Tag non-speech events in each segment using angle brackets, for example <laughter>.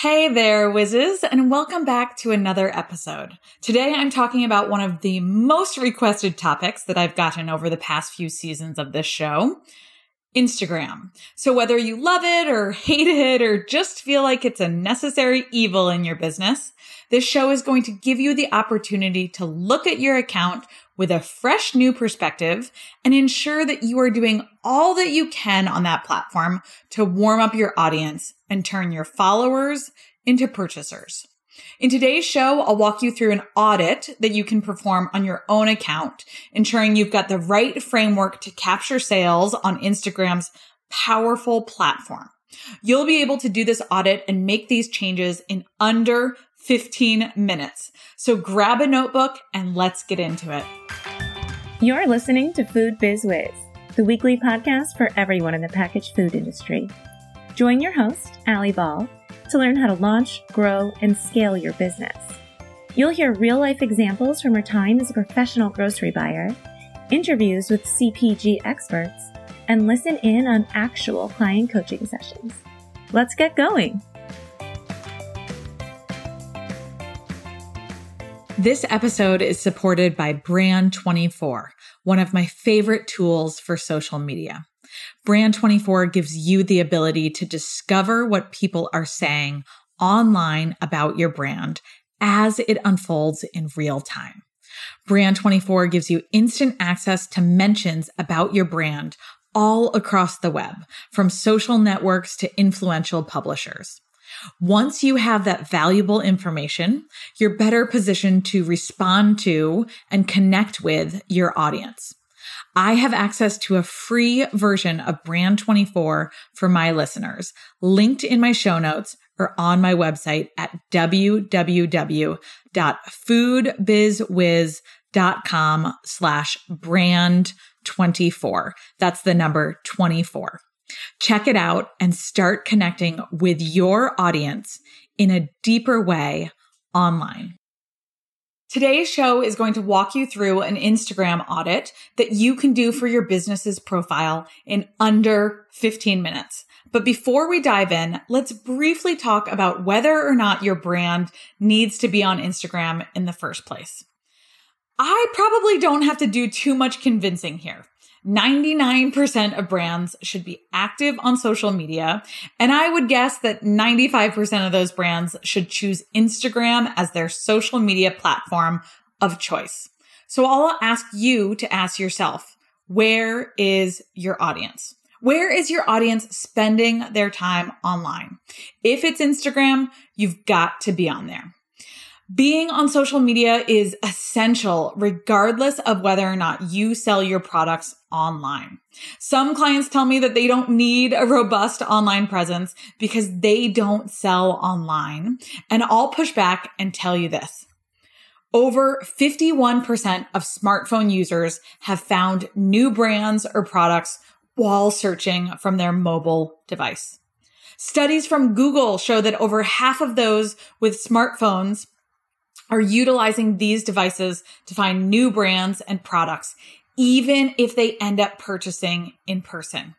Hey there, whizzes, and welcome back to another episode. Today I'm talking about one of the most requested topics that I've gotten over the past few seasons of this show. Instagram. So whether you love it or <laughs> hate it or just feel like it's a necessary evil in your business, this show is going to give you the opportunity to look at your account with a fresh new perspective and ensure that you are doing all that you can on that platform to warm up your audience and turn your followers into purchasers. In today's show, I'll walk you through an audit that you can perform on your own account, ensuring you've got the right framework to capture sales on Instagram's powerful platform. You'll be able to do this audit and make these changes in under 15 minutes. So grab a notebook and let's get into it. You're listening to Food Biz Wiz, the weekly podcast for everyone in the packaged food industry. Join your host, Alli Ball, to learn how to launch, grow, and scale your business. You'll hear real life examples from her time as a professional grocery buyer, interviews with CPG experts, and listen in on actual client coaching sessions. Let's get going. This episode is supported by Brand24, one of my favorite tools for social media. Brand24 gives you the ability to discover what people are saying online about your brand as it unfolds in real time. Brand24 gives you instant access to mentions about your brand all across the web, from social networks to influential publishers. Once you have that valuable information, you're better positioned to respond to and connect with your audience. I have access to a free version of Brand 24 for my listeners, linked in my show notes or on my website at www.foodbizwiz.com slash brand 24. That's the number 24. Check it out and start connecting with your audience in a deeper way online. Today's show is going to walk you through an Instagram audit that you can do for your business's profile in under 15 minutes. But before we dive in, let's briefly talk about whether or not your brand needs to be on Instagram in the first place. I probably don't have to do too much convincing here. 99% of brands should be active on social media. And I would guess that 95% of those brands should choose Instagram as their social media platform of choice. So I'll ask you to ask yourself, where is your audience? Where is your audience spending their time online? If it's Instagram, you've got to be on there. Being on social media is essential regardless of whether or not you sell your products online. Some clients tell me that they don't need a robust online presence because they don't sell online. And I'll push back and tell you this. Over 51% of smartphone users have found new brands or products while searching from their mobile device. Studies from Google show that over half of those with smartphones are utilizing these devices to find new brands and products, even if they end up purchasing in person.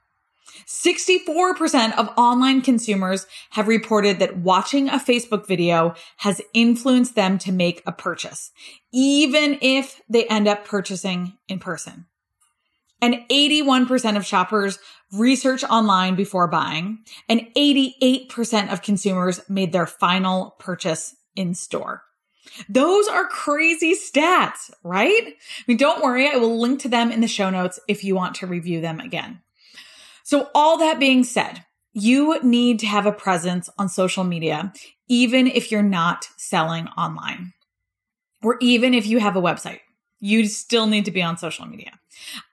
64% of online consumers have reported that watching a Facebook video has influenced them to make a purchase, even if they end up purchasing in person. And 81% of shoppers research online before buying, and 88% of consumers made their final purchase in store. Those are crazy stats, right? I mean, don't worry. I will link to them in the show notes if you want to review them again. So all that being said, you need to have a presence on social media, even if you're not selling online or even if you have a website, you still need to be on social media.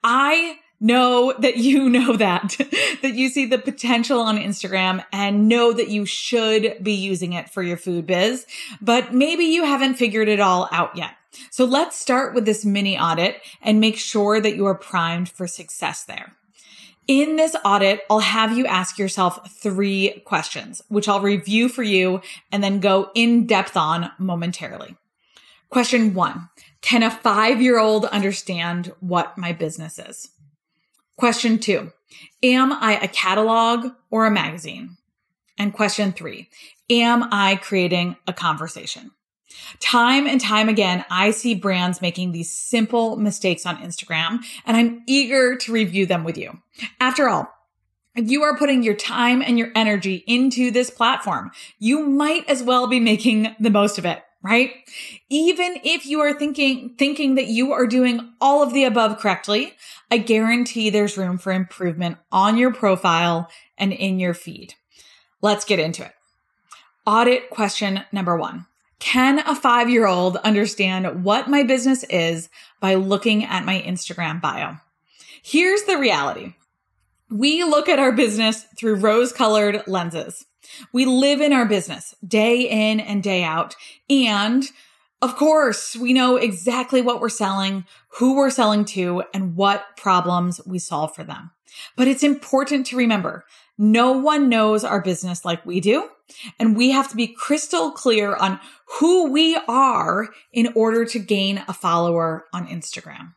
I know that you <laughs> know that, that you see the potential on Instagram and know that you should be using it for your food biz, but maybe you haven't figured it all out yet. So let's start with this mini audit and make sure that you are primed for success there. In this audit, I'll have you ask yourself three questions, which I'll review for you and then go in depth on momentarily. Question one, can a five year old understand what my business is? Question two, am I a catalog or a magazine? And question three, Am I creating a conversation? Time and time again, I see brands making these simple mistakes on Instagram, and I'm eager to review them with you. After all, if you are putting your time and your energy into this platform, you might as well be making the most of it, right? Even if you are thinking, thinking that you are doing all of the above correctly, I guarantee there's room for improvement on your profile and in your feed. Let's get into it. Audit question number one. Can a five year old understand what my business is by looking at my Instagram bio? Here's the reality. We look at our business through rose colored lenses. We live in our business day in and day out. And of course, we know exactly what we're selling, who we're selling to, and what problems we solve for them. But it's important to remember no one knows our business like we do. And we have to be crystal clear on who we are in order to gain a follower on Instagram.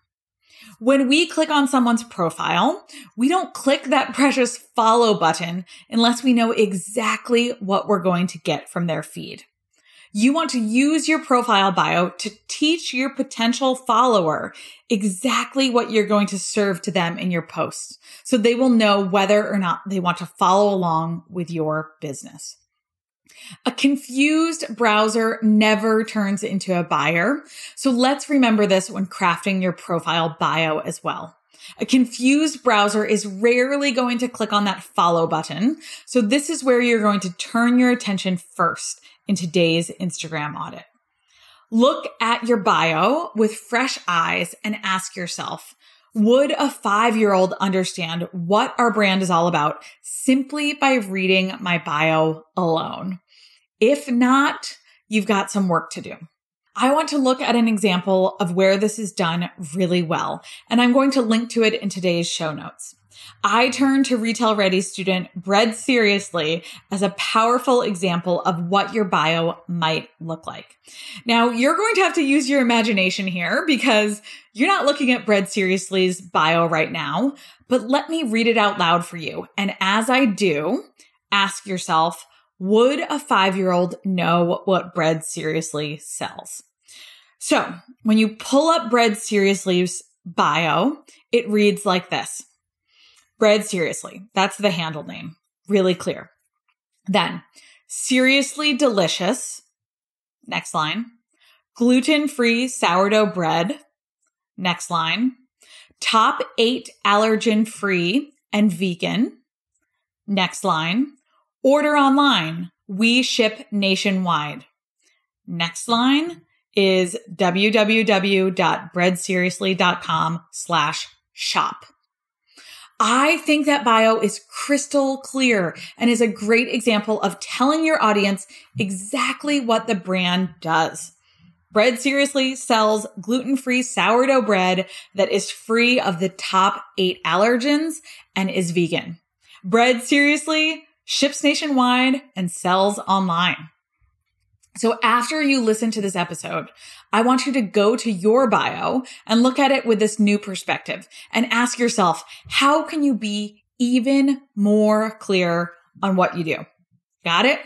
When we click on someone's profile, we don't click that <laughs> precious follow button unless we know exactly what we're going to get from their feed. You want to use your profile bio to teach your potential follower exactly what you're going to serve to them in your posts. So they will know whether or not they want to follow along with your business. A confused browser never turns into a buyer. So let's remember this when crafting your profile bio as well. A confused browser is rarely going to click on that follow button. So this is where you're going to turn your attention first in today's Instagram audit. Look at your bio with fresh eyes and ask yourself, would a five year old understand what our brand is all about simply by reading my bio alone? If not, you've got some work to do. I want to look at an example of where this is done really well, and I'm going to link to it in today's show notes. I turn to Retail Ready student Bread Seriously as a powerful example of what your bio might look like. Now, you're going to have to use your imagination here because you're not looking at Bread Seriously's bio right now, but let me read it out loud for you. And as I do, ask yourself, would a five year old know what Bread Seriously sells? So when you pull up Bread Seriously's bio, it reads like this. Bread Seriously. That's the handle name. Really clear. Then, seriously delicious. Next line. Gluten free sourdough bread. Next line. Top eight allergen free and vegan. Next line. Order online. We ship nationwide. Next line is www.breadseriously.com slash shop. I think that bio is crystal clear and is a great example of telling your audience exactly what the brand does. Bread Seriously sells gluten-free sourdough bread that is free of the top eight allergens and is vegan. Bread Seriously ships nationwide and sells online. So after you listen to this episode, I want you to go to your bio and look at it with this new perspective and ask yourself, how can you be even more clear on what you do? Got it?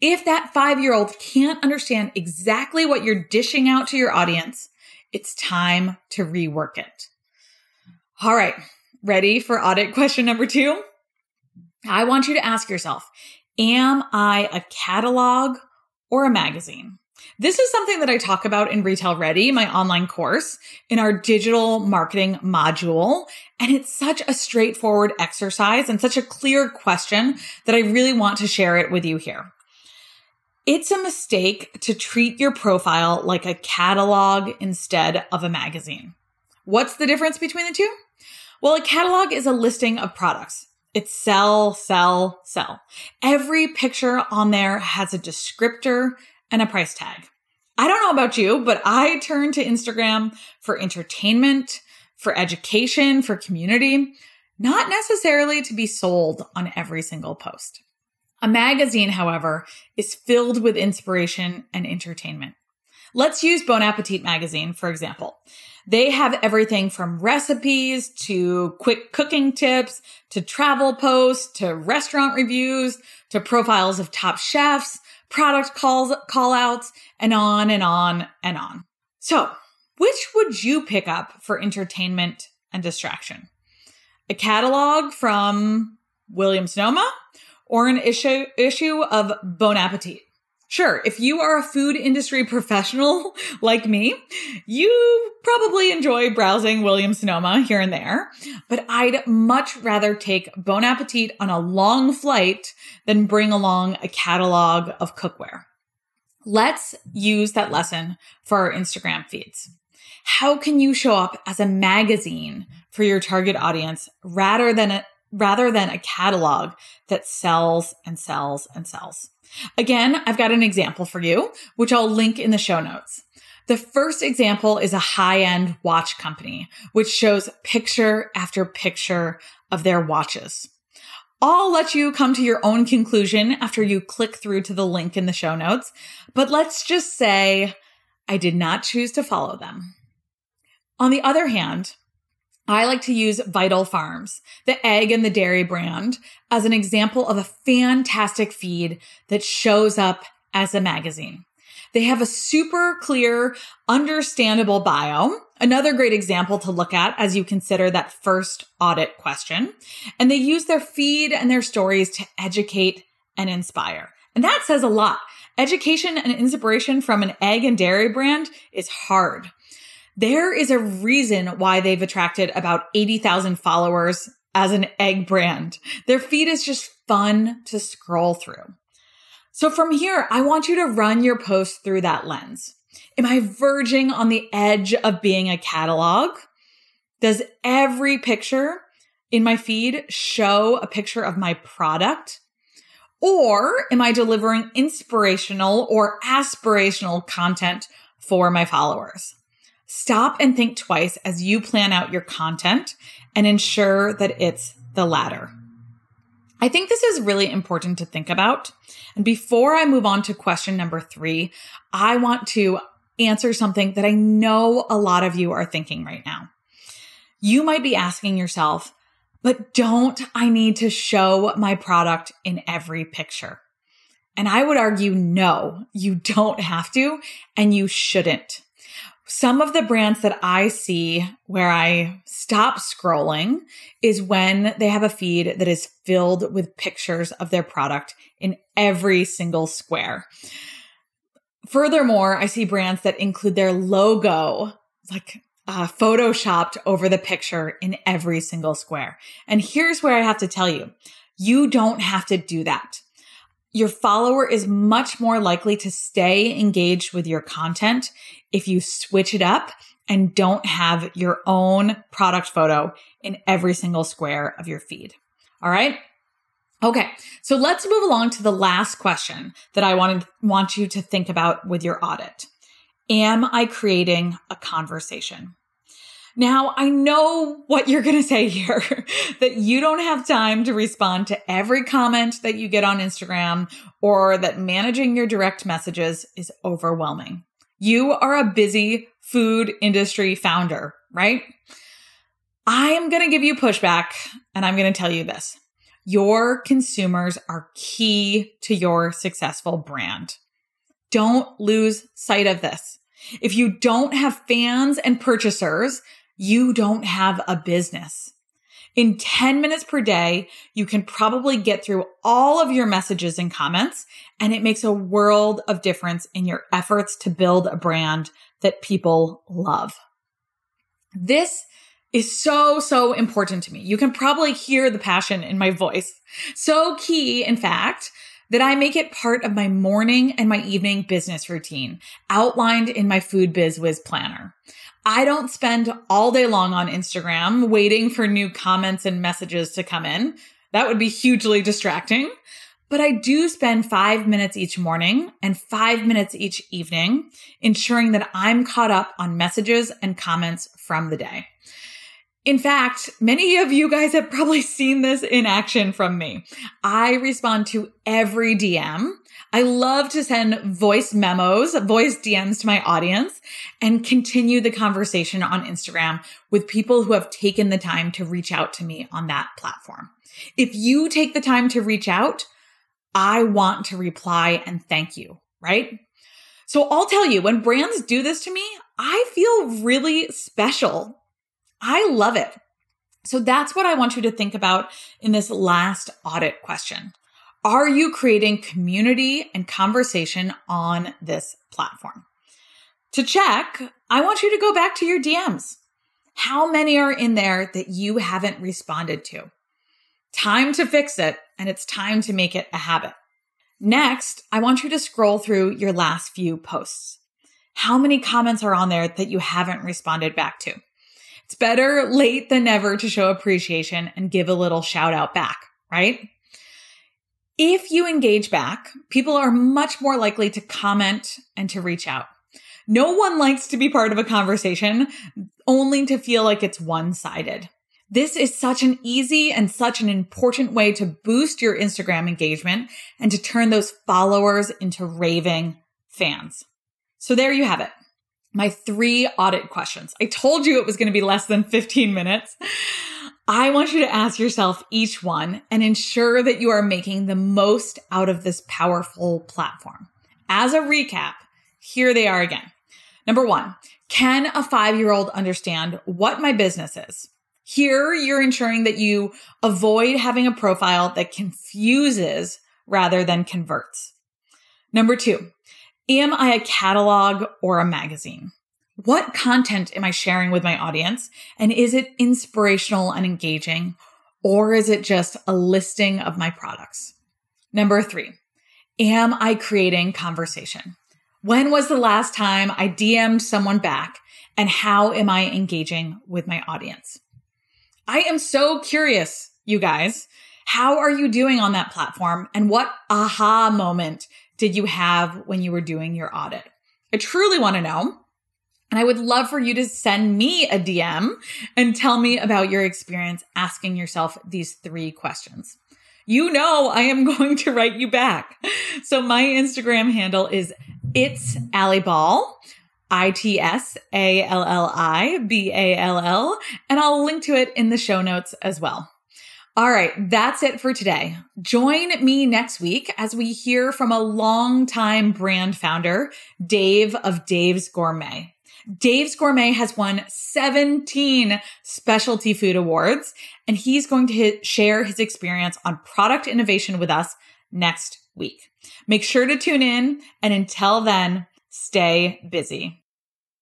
If that five year old can't understand exactly what you're dishing out to your audience, it's time to rework it. All right. Ready for audit question number two? I want you to ask yourself, am I a catalog or a magazine. This is something that I talk about in Retail Ready, my online course, in our digital marketing module. And it's such a straightforward exercise and such a clear question that I really want to share it with you here. It's a mistake to treat your profile like a catalog instead of a magazine. What's the difference between the two? Well, a catalog is a listing of products. It's sell, sell, sell. Every picture on there has a descriptor and a price tag. I don't know about you, but I turn to Instagram for entertainment, for education, for community, not necessarily to be sold on every single post. A magazine, however, is filled with inspiration and entertainment. Let's use Bon Appetit magazine, for example. They have everything from recipes to quick cooking tips to travel posts to restaurant reviews to profiles of top chefs, product calls, call outs, and on and on and on. So, which would you pick up for entertainment and distraction? A catalog from Williams Sonoma or an issue, issue of Bon Appetit? Sure, if you are a food industry professional <laughs> like me, you probably enjoy browsing Williams Sonoma here and there, but I'd much rather take Bon Appetit on a long flight than bring along a catalog of cookware. Let's use that lesson for our Instagram feeds. How can you show up as a magazine for your target audience rather than a, rather than a catalog that sells and sells and sells? Again, I've got an example for you, which I'll link in the show notes. The first example is a high end watch company, which shows picture after picture of their watches. I'll let you come to your own conclusion after you click through to the link in the show notes, but let's just say I did not choose to follow them. On the other hand, I like to use Vital Farms, the egg and the dairy brand, as an example of a fantastic feed that shows up as a magazine. They have a super clear, understandable bio. Another great example to look at as you consider that first audit question. And they use their feed and their stories to educate and inspire. And that says a lot. Education and inspiration from an egg and dairy brand is hard. There is a reason why they've attracted about 80,000 followers as an egg brand. Their feed is just fun to scroll through. So from here, I want you to run your post through that lens. Am I verging on the edge of being a catalog? Does every picture in my feed show a picture of my product? Or am I delivering inspirational or aspirational content for my followers? Stop and think twice as you plan out your content and ensure that it's the latter. I think this is really important to think about. And before I move on to question number three, I want to answer something that I know a lot of you are thinking right now. You might be asking yourself, but don't I need to show my product in every picture? And I would argue, no, you don't have to, and you shouldn't. Some of the brands that I see where I stop scrolling is when they have a feed that is filled with pictures of their product in every single square. Furthermore, I see brands that include their logo, like uh, photoshopped over the picture in every single square. And here's where I have to tell you, you don't have to do that your follower is much more likely to stay engaged with your content if you switch it up and don't have your own product photo in every single square of your feed. All right. Okay. So let's move along to the last question that I want, want you to think about with your audit. Am I creating a conversation? Now, I know what you're going to say here <laughs> that you don't have time to respond to every comment that you get on Instagram or that managing your direct messages is overwhelming. You are a busy food industry founder, right? I am going to give you pushback and I'm going to tell you this. Your consumers are key to your successful brand. Don't lose sight of this. If you don't have fans and purchasers, you don't have a business. In 10 minutes per day, you can probably get through all of your messages and comments, and it makes a world of difference in your efforts to build a brand that people love. This is so, so important to me. You can probably hear the passion in my voice. So key, in fact, that I make it part of my morning and my evening business routine outlined in my Food Biz Wiz planner. I don't spend all day long on Instagram waiting for new comments and messages to come in. That would be hugely distracting. But I do spend five minutes each morning and five minutes each evening, ensuring that I'm caught up on messages and comments from the day. In fact, many of you guys have probably <laughs> seen this in action from me. I respond to every DM I love to send voice memos, voice DMs to my audience and continue the conversation on Instagram with people who have taken the time to reach out to me on that platform. If you take the time to reach out, I want to reply and thank you, right? So I'll tell you, when brands do this to me, I feel really special. I love it. So that's what I want you to think about in this last audit question. Are you creating community and conversation on this platform? To check, I want you to go back to your DMs. How many are in there that you haven't responded to? Time to fix it, and it's time to make it a habit. Next, I want you to scroll through your last few posts. How many comments are on there that you haven't responded back to? It's better late than never to show appreciation and give a little shout out back, right? If you engage back, people are much more likely to comment and to reach out. No one likes to be part of a conversation only to feel like it's one sided. This is such an easy and such an important way to boost your Instagram engagement and to turn those followers into raving fans. So there you have it. My three audit questions. I told you it was going to be less than 15 minutes. I want you to ask yourself each one and ensure that you are making the most out of this powerful platform. As a recap, here they are again. Number one, can a five year old understand what my business is? Here, you're ensuring that you avoid having a profile that confuses rather than converts. Number two, am I a catalog or a magazine? What content am I sharing with my audience? And is it inspirational and engaging? Or is it just a listing of my products? Number three, am I creating conversation? When was the last time I DM'd someone back? And how am I engaging with my audience? I am so curious, you guys. How are you doing on that platform? And what aha moment did you have when you were doing your audit? I truly want to know. And I would love for you to send me a DM and tell me about your experience asking yourself these three questions. You know, I am <laughs> going to write you back. So my Instagram handle is it's Alli Ball. I T S A L L I B A L L, and I'll link to it in the show notes as well. All right, that's it for today. Join me next week as we hear from a longtime brand founder, Dave of Dave's Gourmet. Dave's Gourmet has won 17 specialty food awards, and he's going to hit, share his experience on product innovation with us next week. Make sure to tune in, and until then, stay busy.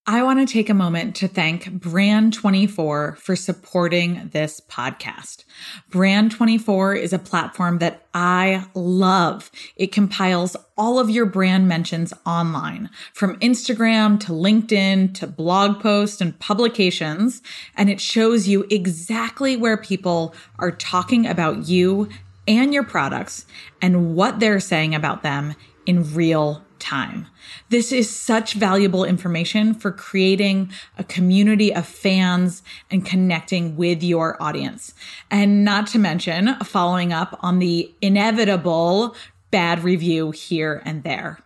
I want to take a moment to thank Brand24 for supporting this podcast. Brand24 is a platform that I love. It compiles all of your brand mentions online from Instagram to LinkedIn to blog posts and publications. And it shows you exactly where people are talking about you and your products and what they're saying about them in real time. This is such valuable information for creating a community of fans and connecting with your audience. And not to mention following up on the inevitable bad review here and there.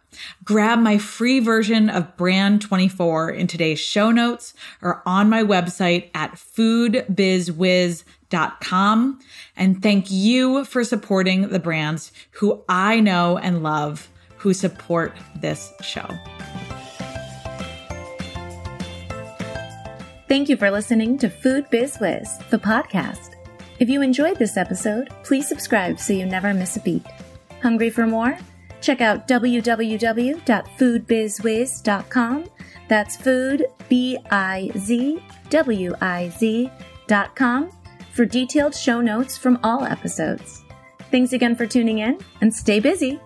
Grab my free version of Brand 24 in today's show notes or on my website at foodbizwiz.com. And thank you for supporting the brands who I know and love who support this show. Thank you for listening to Food Biz Wiz, the podcast. If you enjoyed this episode, please subscribe so you never miss a beat. Hungry for more? Check out www.foodbizwiz.com. That's food, B I Z W I Z.com for detailed show notes from all episodes. Thanks again for tuning in and stay busy.